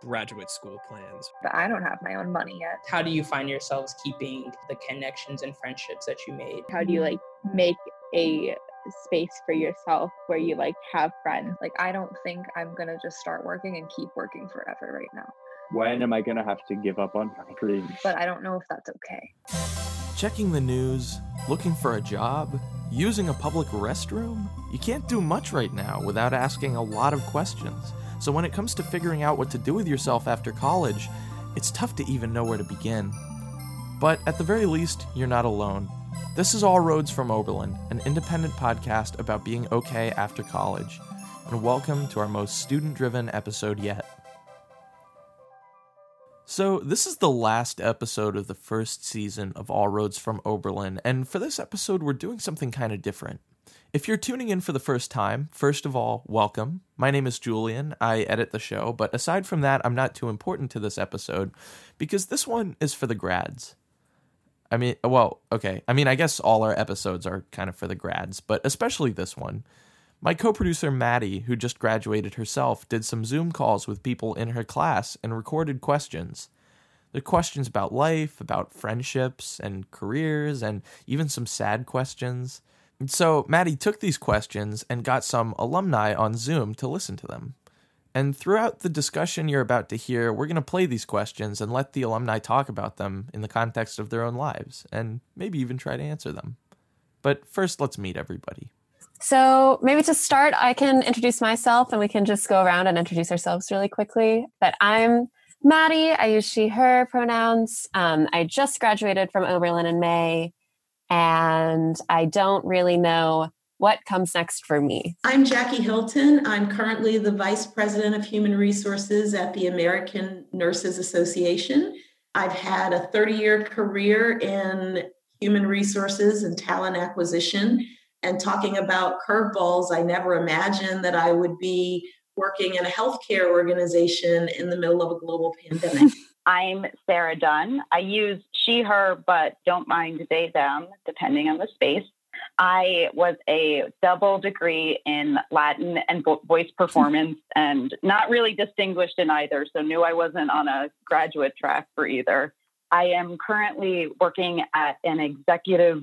graduate school plans? But I don't have my own money yet. How do you find yourselves keeping the connections and friendships that you made? How do you like make a space for yourself where you like have friends? Like, I don't think I'm gonna just start working and keep working forever right now. When am I gonna have to give up on my dreams? But I don't know if that's okay. Checking the news, looking for a job, using a public restroom? You can't do much right now without asking a lot of questions. So when it comes to figuring out what to do with yourself after college, it's tough to even know where to begin. But at the very least, you're not alone. This is All Roads from Oberlin, an independent podcast about being okay after college. And welcome to our most student driven episode yet. So, this is the last episode of the first season of All Roads from Oberlin, and for this episode, we're doing something kind of different. If you're tuning in for the first time, first of all, welcome. My name is Julian. I edit the show, but aside from that, I'm not too important to this episode because this one is for the grads. I mean, well, okay. I mean, I guess all our episodes are kind of for the grads, but especially this one. My co producer Maddie, who just graduated herself, did some Zoom calls with people in her class and recorded questions. The questions about life, about friendships and careers, and even some sad questions. So Maddie took these questions and got some alumni on Zoom to listen to them. And throughout the discussion you're about to hear, we're going to play these questions and let the alumni talk about them in the context of their own lives, and maybe even try to answer them. But first, let's meet everybody. So maybe to start, I can introduce myself and we can just go around and introduce ourselves really quickly. But I'm Maddie. I use she, her pronouns. Um, I just graduated from Oberlin in May, and I don't really know what comes next for me. I'm Jackie Hilton. I'm currently the Vice President of Human Resources at the American Nurses Association. I've had a 30 year career in human resources and talent acquisition and talking about curveballs, I never imagined that I would be working in a healthcare organization in the middle of a global pandemic. I'm Sarah Dunn. I use she, her, but don't mind they, them, depending on the space. I was a double degree in Latin and voice performance and not really distinguished in either, so knew I wasn't on a graduate track for either. I am currently working at an executive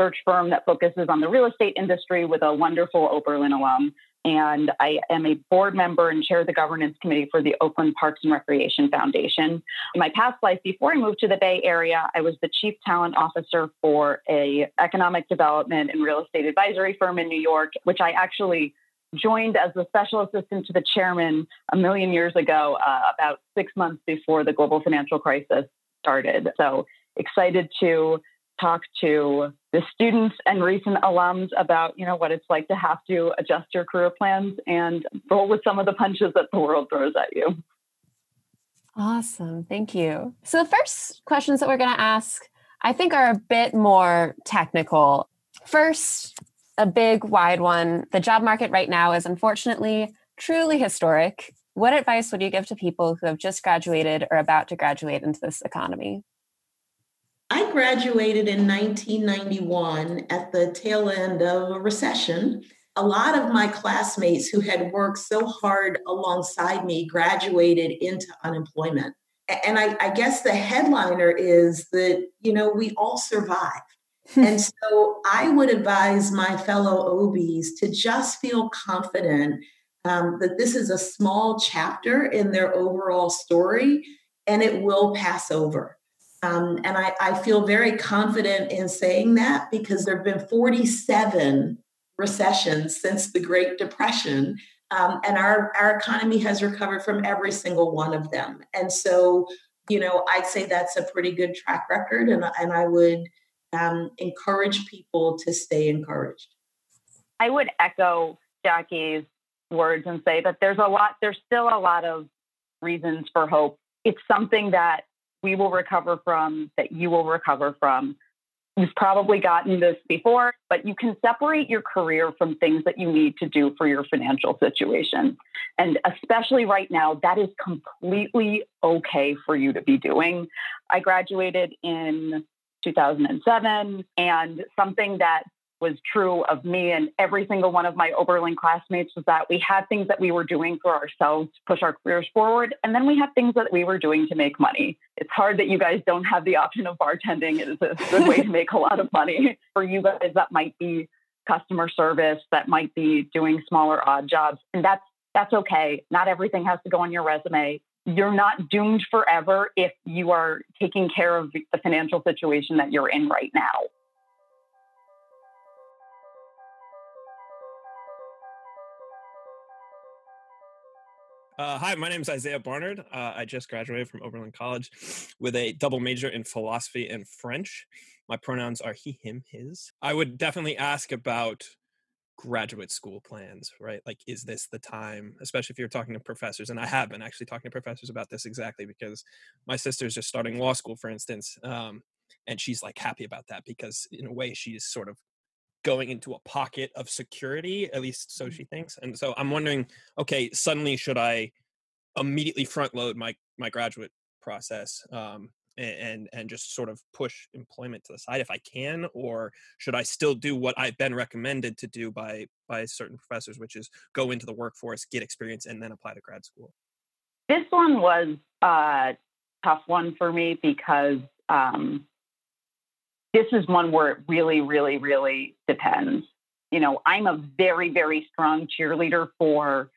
search firm that focuses on the real estate industry with a wonderful Oberlin alum. And I am a board member and chair of the governance committee for the Oakland Parks and Recreation Foundation. In my past life, before I moved to the Bay Area, I was the chief talent officer for a economic development and real estate advisory firm in New York, which I actually joined as the special assistant to the chairman a million years ago, uh, about six months before the global financial crisis started. So excited to talk to the students and recent alums about you know what it's like to have to adjust your career plans and roll with some of the punches that the world throws at you. Awesome. Thank you. So the first questions that we're going to ask i think are a bit more technical. First a big wide one. The job market right now is unfortunately truly historic. What advice would you give to people who have just graduated or about to graduate into this economy I graduated in 1991 at the tail end of a recession. A lot of my classmates who had worked so hard alongside me graduated into unemployment. And I, I guess the headliner is that, you know, we all survived. and so I would advise my fellow Obies to just feel confident um, that this is a small chapter in their overall story and it will pass over. Um, and I, I feel very confident in saying that because there have been 47 recessions since the Great Depression. Um, and our, our economy has recovered from every single one of them. And so, you know, I'd say that's a pretty good track record. And, and I would um, encourage people to stay encouraged. I would echo Jackie's words and say that there's a lot, there's still a lot of reasons for hope. It's something that we will recover from, that you will recover from. You've probably gotten this before, but you can separate your career from things that you need to do for your financial situation. And especially right now, that is completely okay for you to be doing. I graduated in 2007, and something that was true of me and every single one of my Oberlin classmates was that we had things that we were doing for ourselves to push our careers forward. And then we had things that we were doing to make money. It's hard that you guys don't have the option of bartending. It is a good way to make a lot of money. For you guys, that might be customer service, that might be doing smaller odd jobs. And that's that's okay. Not everything has to go on your resume. You're not doomed forever if you are taking care of the financial situation that you're in right now. Uh, hi, my name is Isaiah Barnard. Uh, I just graduated from Oberlin College with a double major in philosophy and French. My pronouns are he, him, his. I would definitely ask about graduate school plans, right? Like, is this the time, especially if you're talking to professors? And I have been actually talking to professors about this exactly because my sister's just starting law school, for instance. Um, and she's like happy about that because, in a way, she's sort of going into a pocket of security at least so she thinks and so i'm wondering okay suddenly should i immediately front load my my graduate process um, and and just sort of push employment to the side if i can or should i still do what i've been recommended to do by by certain professors which is go into the workforce get experience and then apply to grad school? This one was a tough one for me because um, this is one where it really, really, really depends. You know, I'm a very, very strong cheerleader for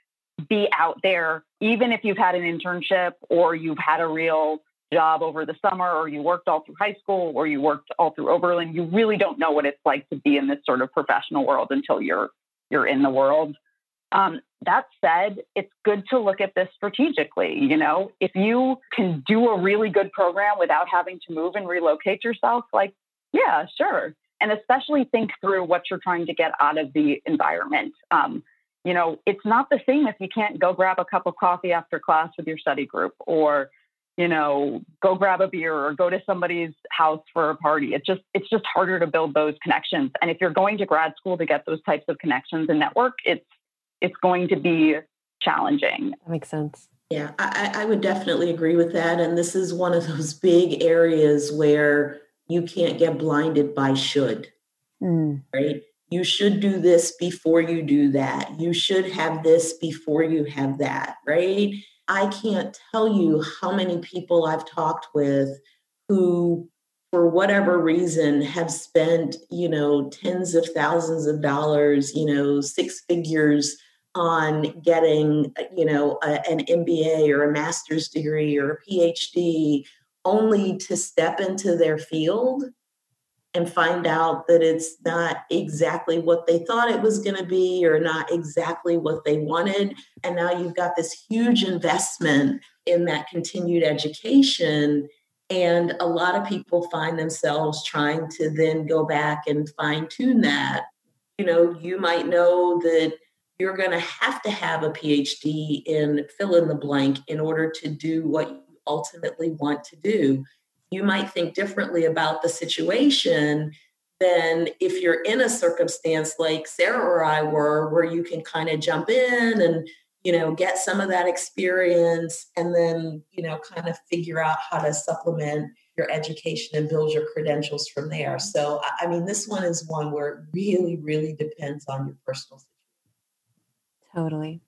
be out there, even if you've had an internship or you've had a real job over the summer or you worked all through high school or you worked all through Oberlin, you really don't know what it's like to be in this sort of professional world until you're you're in the world. Um, that said, it's good to look at this strategically. You know, if you can do a really good program without having to move and relocate yourself, like yeah, sure. And especially think through what you're trying to get out of the environment. Um, you know, it's not the same if you can't go grab a cup of coffee after class with your study group or, you know, go grab a beer or go to somebody's house for a party. It's just it's just harder to build those connections. And if you're going to grad school to get those types of connections and network, it's it's going to be challenging. That makes sense. Yeah, I, I would definitely agree with that. And this is one of those big areas where you can't get blinded by should, mm. right? You should do this before you do that. You should have this before you have that, right? I can't tell you how many people I've talked with who, for whatever reason, have spent, you know, tens of thousands of dollars, you know, six figures on getting, you know, a, an MBA or a master's degree or a PhD only to step into their field and find out that it's not exactly what they thought it was going to be or not exactly what they wanted. And now you've got this huge investment in that continued education. And a lot of people find themselves trying to then go back and fine tune that. You know, you might know that you're going to have to have a PhD in fill in the blank in order to do what ultimately want to do. You might think differently about the situation than if you're in a circumstance like Sarah or I were, where you can kind of jump in and you know get some of that experience and then you know kind of figure out how to supplement your education and build your credentials from there so i mean this one is one where it really really depends on your personal situation totally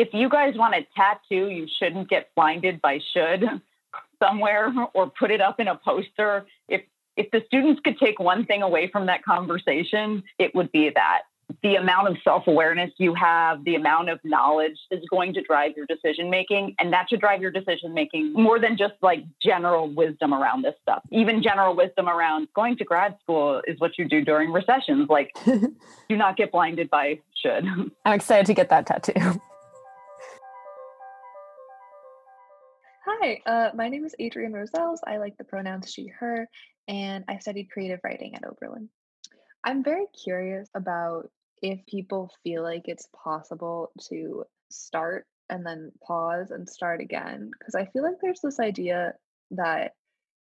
if you guys want a tattoo, you shouldn't get blinded by should somewhere or put it up in a poster. If if the students could take one thing away from that conversation, it would be that the amount of self-awareness you have, the amount of knowledge is going to drive your decision making and that should drive your decision making more than just like general wisdom around this stuff. Even general wisdom around going to grad school is what you do during recessions. Like do not get blinded by should. I'm excited to get that tattoo. Hi, uh, my name is Adrienne Roselles. I like the pronouns she, her, and I studied creative writing at Oberlin. I'm very curious about if people feel like it's possible to start and then pause and start again. Because I feel like there's this idea that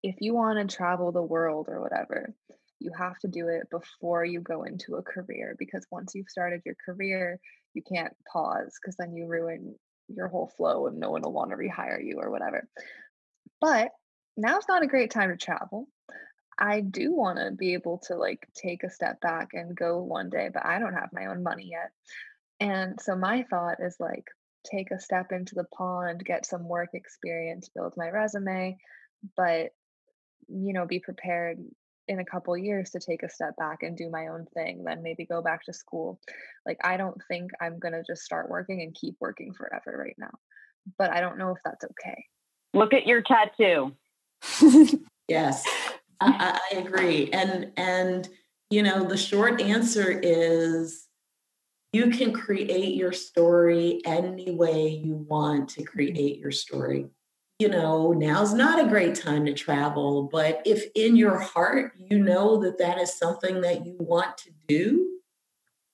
if you want to travel the world or whatever, you have to do it before you go into a career. Because once you've started your career, you can't pause because then you ruin your whole flow and no one will want to rehire you or whatever. But now's not a great time to travel. I do want to be able to like take a step back and go one day, but I don't have my own money yet. And so my thought is like take a step into the pond, get some work experience, build my resume, but you know, be prepared in a couple years to take a step back and do my own thing, then maybe go back to school. Like I don't think I'm going to just start working and keep working forever right now. But I don't know if that's okay. Look at your tattoo. yes. I, I agree. And and you know, the short answer is you can create your story any way you want to mm-hmm. create your story. You know, now's not a great time to travel, but if in your heart you know that that is something that you want to do,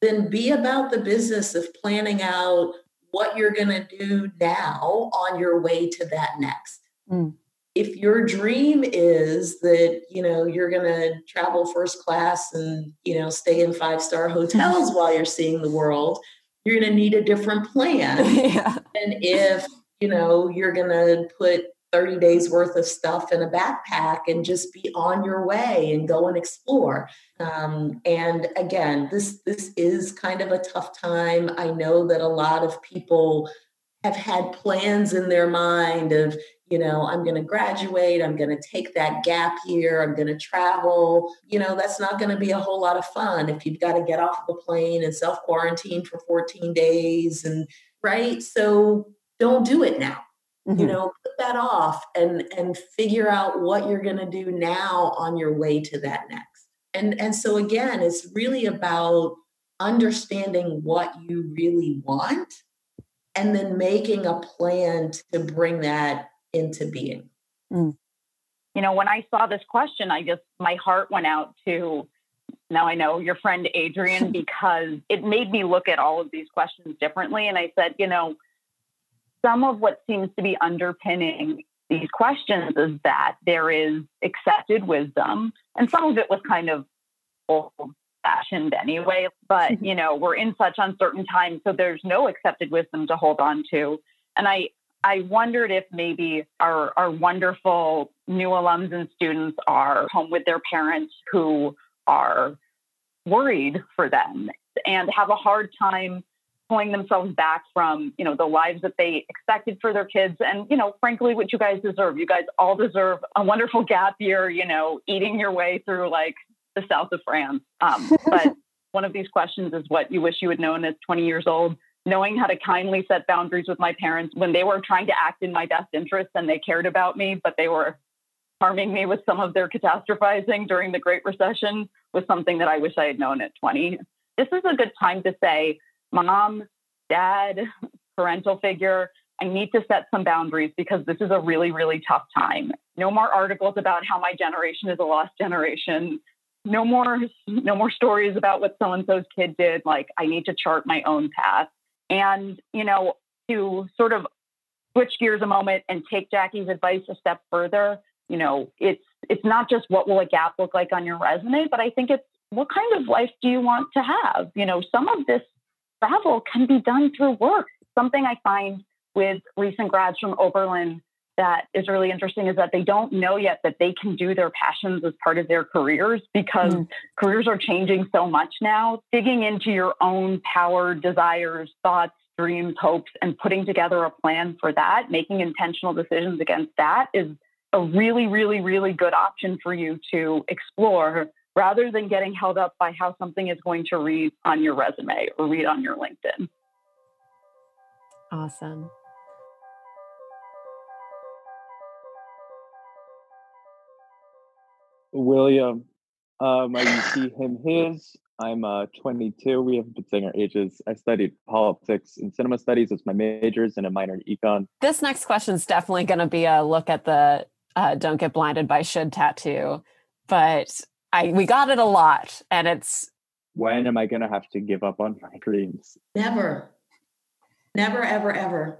then be about the business of planning out what you're going to do now on your way to that next. Mm if your dream is that you know you're going to travel first class and you know stay in five star hotels while you're seeing the world you're going to need a different plan yeah. and if you know you're going to put 30 days worth of stuff in a backpack and just be on your way and go and explore um, and again this this is kind of a tough time i know that a lot of people have had plans in their mind of you know, I'm going to graduate, I'm going to take that gap year, I'm going to travel. You know, that's not going to be a whole lot of fun if you've got to get off the plane and self quarantine for 14 days and right. So don't do it now. Mm-hmm. You know, put that off and and figure out what you're going to do now on your way to that next. And and so again, it's really about understanding what you really want and then making a plan to bring that into being. Mm. You know, when I saw this question, I just, my heart went out to, now I know your friend Adrian, because it made me look at all of these questions differently. And I said, you know, some of what seems to be underpinning these questions is that there is accepted wisdom, and some of it was kind of old fashioned anyway. But mm-hmm. you know, we're in such uncertain times, so there's no accepted wisdom to hold on to. And I I wondered if maybe our, our wonderful new alums and students are home with their parents who are worried for them and have a hard time pulling themselves back from you know the lives that they expected for their kids and you know frankly what you guys deserve you guys all deserve a wonderful gap year you know eating your way through like the south of france um, but one of these questions is what you wish you had known as 20 years old knowing how to kindly set boundaries with my parents when they were trying to act in my best interest and they cared about me, but they were harming me with some of their catastrophizing during the Great Recession was something that I wish I had known at 20. This is a good time to say, Mom, Dad, parental figure, I need to set some boundaries because this is a really, really tough time. No more articles about how my generation is a lost generation. No more, no more stories about what so and so's kid did. Like I need to chart my own path. And, you know, to sort of switch gears a moment and take Jackie's advice a step further, you know, it's it's not just what will a gap look like on your resume, but I think it's what kind of life do you want to have? You know, some of this travel can be done through work. Something I find with recent grads from Oberlin that is really interesting is that they don't know yet that they can do their passions as part of their careers because mm. careers are changing so much now. Digging into your own power, desires, thoughts, dreams, hopes, and putting together a plan for that, making intentional decisions against that is a really, really, really good option for you to explore rather than getting held up by how something is going to read on your resume or read on your LinkedIn. Awesome. William. Um, I see him, his. I'm uh, 22. We haven't been saying our ages. I studied politics and cinema studies as my majors and a minor in econ. This next question is definitely going to be a look at the uh, "Don't Get Blinded by Should" tattoo, but I we got it a lot, and it's. When am I going to have to give up on my dreams? Never, never, ever, ever.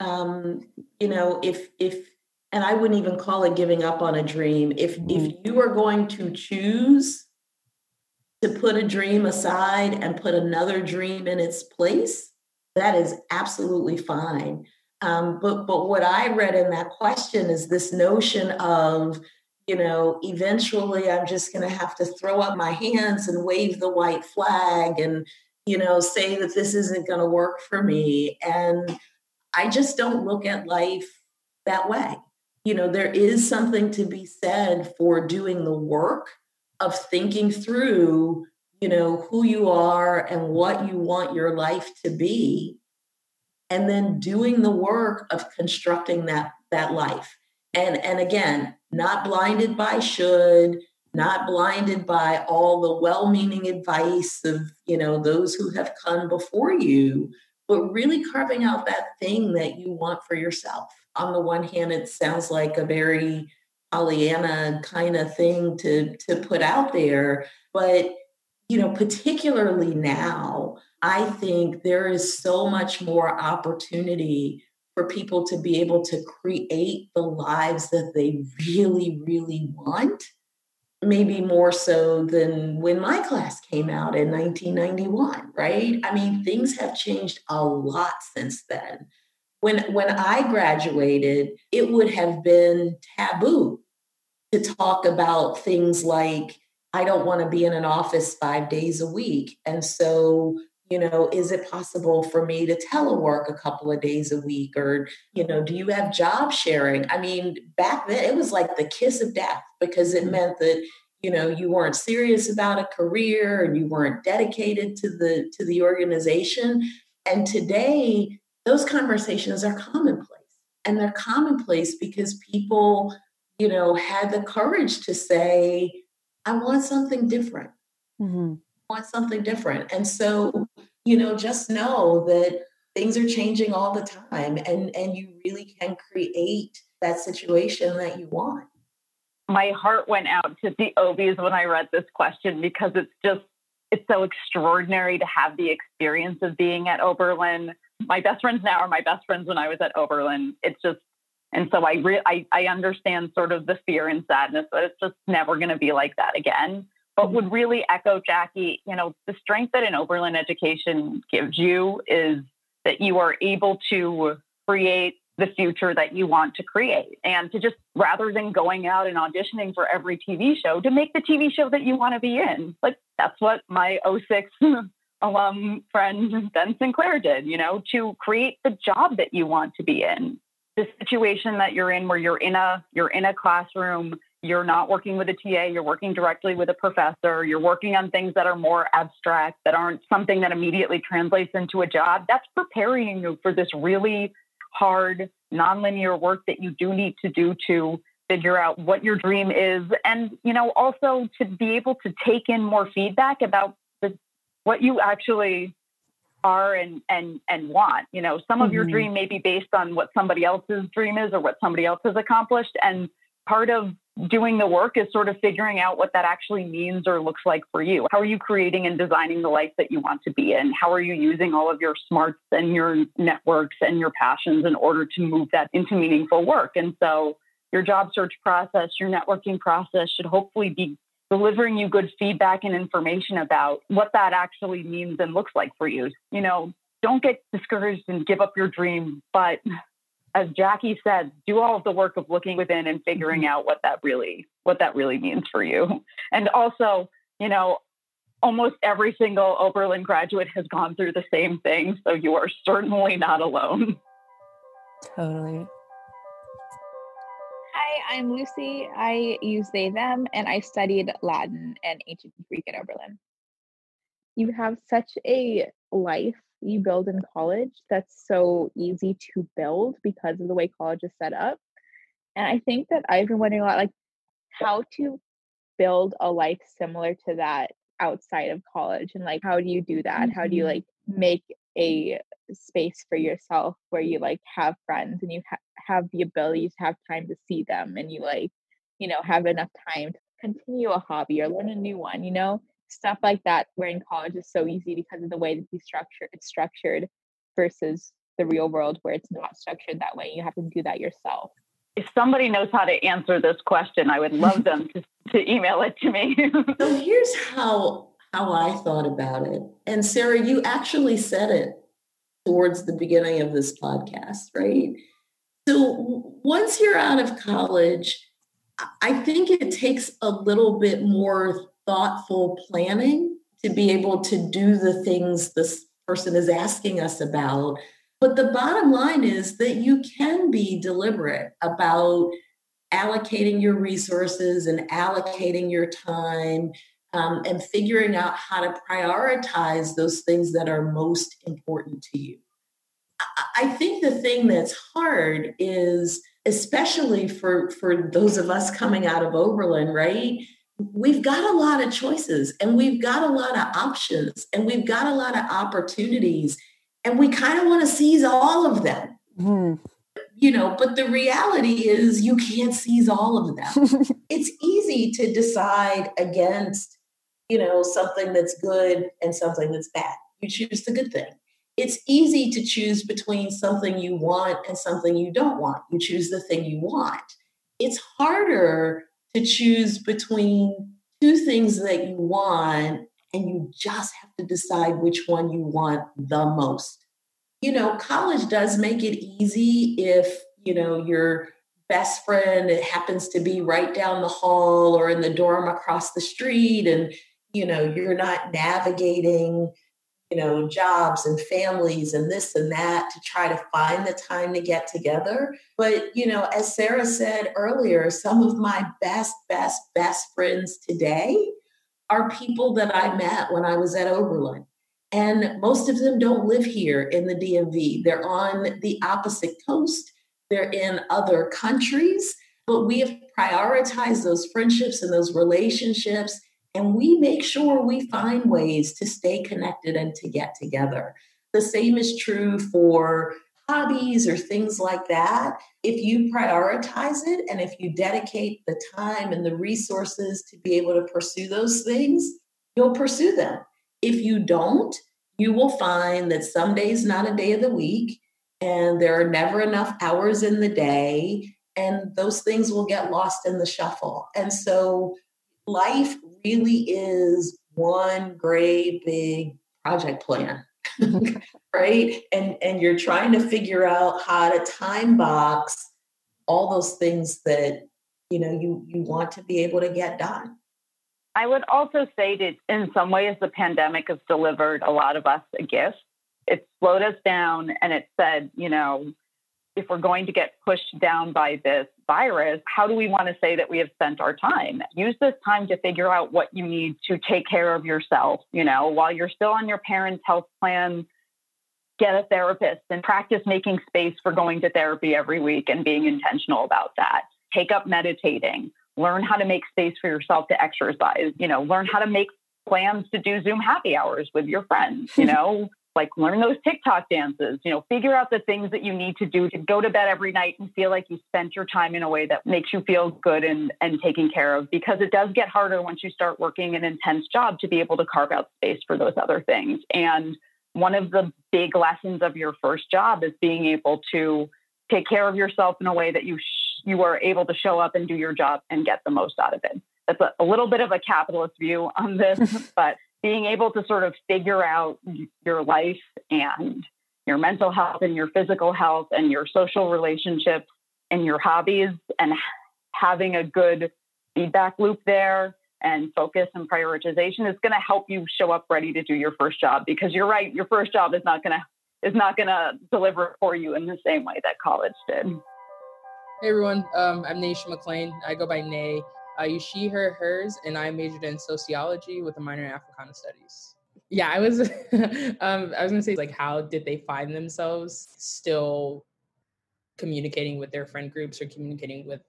Um, you know, if if and I wouldn't even call it giving up on a dream. If mm-hmm. if you are going to choose to put a dream aside and put another dream in its place, that is absolutely fine. Um, but but what I read in that question is this notion of you know, eventually I'm just going to have to throw up my hands and wave the white flag and, you know, say that this isn't going to work for me. And I just don't look at life that way. You know, there is something to be said for doing the work of thinking through, you know, who you are and what you want your life to be and then doing the work of constructing that that life and and again not blinded by should not blinded by all the well-meaning advice of you know those who have come before you but really carving out that thing that you want for yourself. On the one hand it sounds like a very pollyanna kind of thing to to put out there but you know particularly now i think there is so much more opportunity for people to be able to create the lives that they really, really want. Maybe more so than when my class came out in 1991, right? I mean, things have changed a lot since then. When, when I graduated, it would have been taboo to talk about things like, I don't want to be in an office five days a week. And so you know is it possible for me to telework a couple of days a week? Or you know do you have job sharing? I mean back then it was like the kiss of death because it mm-hmm. meant that you know you weren't serious about a career and you weren't dedicated to the to the organization. And today those conversations are commonplace. And they're commonplace because people you know had the courage to say i want something different. Mm-hmm. Want something different. And so, you know, just know that things are changing all the time and and you really can create that situation that you want. My heart went out to the Obies when I read this question because it's just it's so extraordinary to have the experience of being at Oberlin. My best friends now are my best friends when I was at Oberlin. It's just and so I re- I, I understand sort of the fear and sadness that it's just never going to be like that again but would mm-hmm. really echo Jackie, you know, the strength that an Oberlin education gives you is that you are able to create the future that you want to create and to just rather than going out and auditioning for every TV show to make the TV show that you want to be in. Like that's what my 06 alum friend Ben Sinclair did, you know, to create the job that you want to be in. The situation that you're in where you're in a you're in a classroom you're not working with a TA, you're working directly with a professor, you're working on things that are more abstract, that aren't something that immediately translates into a job. That's preparing you for this really hard, nonlinear work that you do need to do to figure out what your dream is. And, you know, also to be able to take in more feedback about the, what you actually are and and and want you know some of mm-hmm. your dream may be based on what somebody else's dream is or what somebody else has accomplished and part of doing the work is sort of figuring out what that actually means or looks like for you. How are you creating and designing the life that you want to be in? How are you using all of your smarts and your networks and your passions in order to move that into meaningful work? And so your job search process, your networking process should hopefully be delivering you good feedback and information about what that actually means and looks like for you. You know, don't get discouraged and give up your dream, but as Jackie said, do all of the work of looking within and figuring mm-hmm. out what that really what that really means for you. And also, you know, almost every single Oberlin graduate has gone through the same thing, so you are certainly not alone. Totally. Hi, I'm Lucy. I use they them and I studied Latin and ancient Greek at Oberlin. You have such a life you build in college that's so easy to build because of the way college is set up. And I think that I've been wondering a lot like how to build a life similar to that outside of college and like how do you do that? How do you mm-hmm. like make a space for yourself where you like have friends and you ha- have the ability to have time to see them and you like you know have enough time to continue a hobby or learn a new one you know stuff like that where in college is so easy because of the way that the structure it's structured versus the real world where it's not structured that way you have to do that yourself. If somebody knows how to answer this question i would love them to, to email it to me. So here's how how i thought about it. And sarah you actually said it towards the beginning of this podcast right? So once you're out of college I think it takes a little bit more thoughtful planning to be able to do the things this person is asking us about. But the bottom line is that you can be deliberate about allocating your resources and allocating your time um, and figuring out how to prioritize those things that are most important to you. I think the thing that's hard is, especially for, for those of us coming out of Oberlin, right? We've got a lot of choices and we've got a lot of options and we've got a lot of opportunities and we kind of want to seize all of them. Mm. You know, but the reality is you can't seize all of them. it's easy to decide against, you know, something that's good and something that's bad. You choose the good thing it's easy to choose between something you want and something you don't want. You choose the thing you want. It's harder to choose between two things that you want and you just have to decide which one you want the most. You know, college does make it easy if, you know, your best friend it happens to be right down the hall or in the dorm across the street and you know, you're not navigating you know, jobs and families and this and that to try to find the time to get together. But, you know, as Sarah said earlier, some of my best, best, best friends today are people that I met when I was at Oberlin. And most of them don't live here in the DMV. They're on the opposite coast, they're in other countries, but we have prioritized those friendships and those relationships and we make sure we find ways to stay connected and to get together. The same is true for hobbies or things like that. If you prioritize it and if you dedicate the time and the resources to be able to pursue those things, you'll pursue them. If you don't, you will find that some days not a day of the week and there are never enough hours in the day and those things will get lost in the shuffle. And so life really is one great big project plan right? And and you're trying to figure out how to time box all those things that you know you you want to be able to get done. I would also say that in some ways the pandemic has delivered a lot of us a gift. It slowed us down and it said you know if we're going to get pushed down by this virus, how do we want to say that we have spent our time? Use this time to figure out what you need to take care of yourself. You know, while you're still on your parents' health plan, get a therapist and practice making space for going to therapy every week and being intentional about that. Take up meditating, learn how to make space for yourself to exercise, you know, learn how to make plans to do Zoom happy hours with your friends, you know, like learn those TikTok dances, you know, figure out the things that you need to do to go to bed every night and feel like you spent your time in a way that makes you feel good and, and taken care of because it does get harder once you start working an intense job to be able to carve out space for those other things. And one of the big lessons of your first job is being able to take care of yourself in a way that you sh- you are able to show up and do your job and get the most out of it. That's a, a little bit of a capitalist view on this, but being able to sort of figure out your life and your mental health and your physical health and your social relationships and your hobbies and having a good feedback loop there and focus and prioritization is going to help you show up ready to do your first job because you're right your first job is not going to is not going to deliver for you in the same way that college did. Hey everyone. Um, i'm naisha mclean. I go by nay I use she, her, hers, and I majored in sociology with a minor in Africana studies. Yeah, I was. um, I was gonna say like, how did they find themselves still communicating with their friend groups or communicating with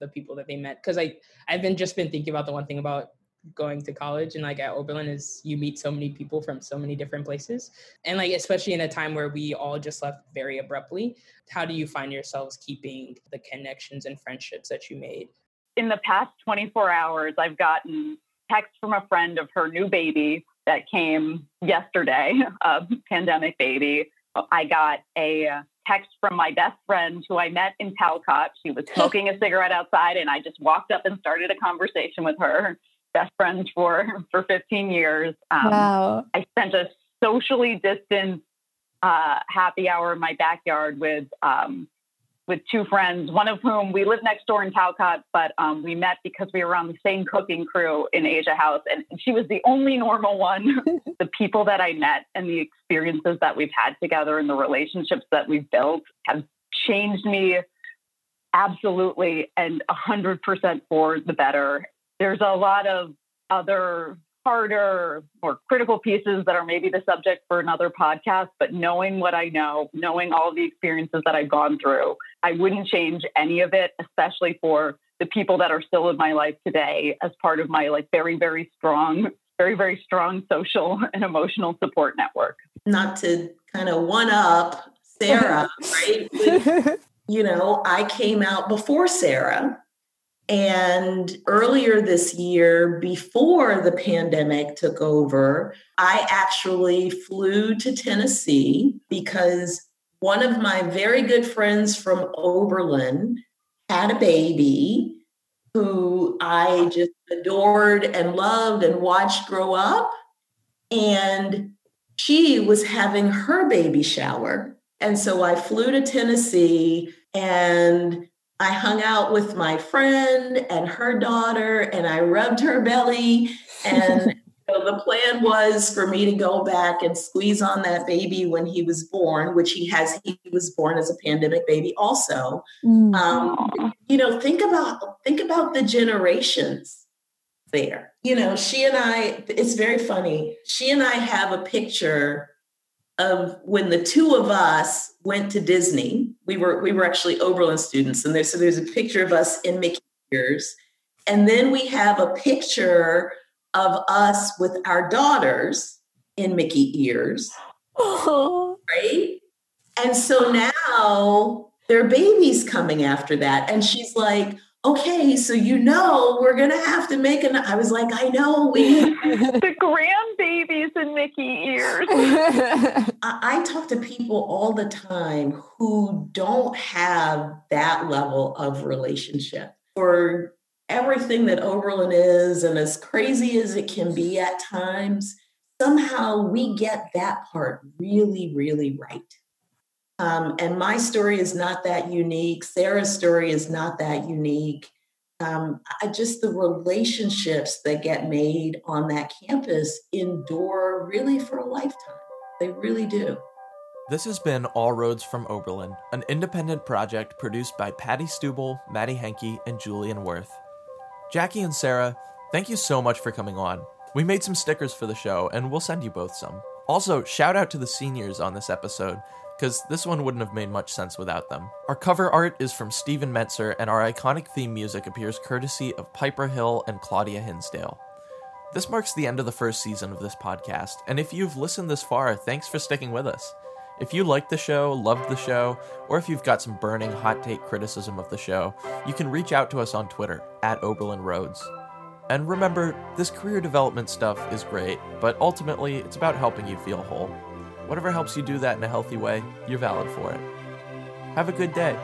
the people that they met? Because I I've been just been thinking about the one thing about going to college and like at Oberlin is you meet so many people from so many different places. And like especially in a time where we all just left very abruptly, how do you find yourselves keeping the connections and friendships that you made in the past 24 hours, I've gotten text from a friend of her new baby that came yesterday, a pandemic baby. I got a text from my best friend who I met in Talcott. She was smoking a cigarette outside, and I just walked up and started a conversation with her. Best friends for for 15 years. Um, wow! I spent a socially distanced uh, happy hour in my backyard with um, with two friends, one of whom we live next door in Talcott, but um, we met because we were on the same cooking crew in Asia House. And she was the only normal one. the people that I met and the experiences that we've had together and the relationships that we've built have changed me absolutely and 100% for the better. There's a lot of other harder, more critical pieces that are maybe the subject for another podcast. But knowing what I know, knowing all the experiences that I've gone through, I wouldn't change any of it, especially for the people that are still in my life today as part of my like very, very strong, very, very strong social and emotional support network. Not to kind of one up Sarah, right? You know, I came out before Sarah and earlier this year, before the pandemic took over, I actually flew to Tennessee because one of my very good friends from Oberlin had a baby who I just adored and loved and watched grow up. And she was having her baby shower. And so I flew to Tennessee and I hung out with my friend and her daughter, and I rubbed her belly. And so the plan was for me to go back and squeeze on that baby when he was born, which he has. He was born as a pandemic baby, also. Mm. Um, you know, think about think about the generations there. You know, she and I. It's very funny. She and I have a picture of when the two of us went to Disney. We were we were actually Oberlin students, and there's so there's a picture of us in Mickey ears, and then we have a picture of us with our daughters in Mickey ears, oh. right? And so now their babies coming after that, and she's like, okay, so you know we're gonna have to make an. I was like, I know we. the grandbabies in Mickey ears. I, I talk to people all the time who don't have that level of relationship for everything that Oberlin is, and as crazy as it can be at times. Somehow we get that part really, really right. Um, and my story is not that unique. Sarah's story is not that unique. Um, I just the relationships that get made on that campus endure really for a lifetime. They really do. This has been All Roads from Oberlin, an independent project produced by Patty Stubel, Maddie Henke, and Julian Worth. Jackie and Sarah, thank you so much for coming on. We made some stickers for the show, and we'll send you both some. Also, shout out to the seniors on this episode because this one wouldn't have made much sense without them. Our cover art is from Steven Metzer, and our iconic theme music appears courtesy of Piper Hill and Claudia Hinsdale. This marks the end of the first season of this podcast, and if you've listened this far, thanks for sticking with us. If you liked the show, loved the show, or if you've got some burning hot take criticism of the show, you can reach out to us on Twitter at Oberlin Roads. And remember, this career development stuff is great, but ultimately, it's about helping you feel whole. Whatever helps you do that in a healthy way, you're valid for it. Have a good day.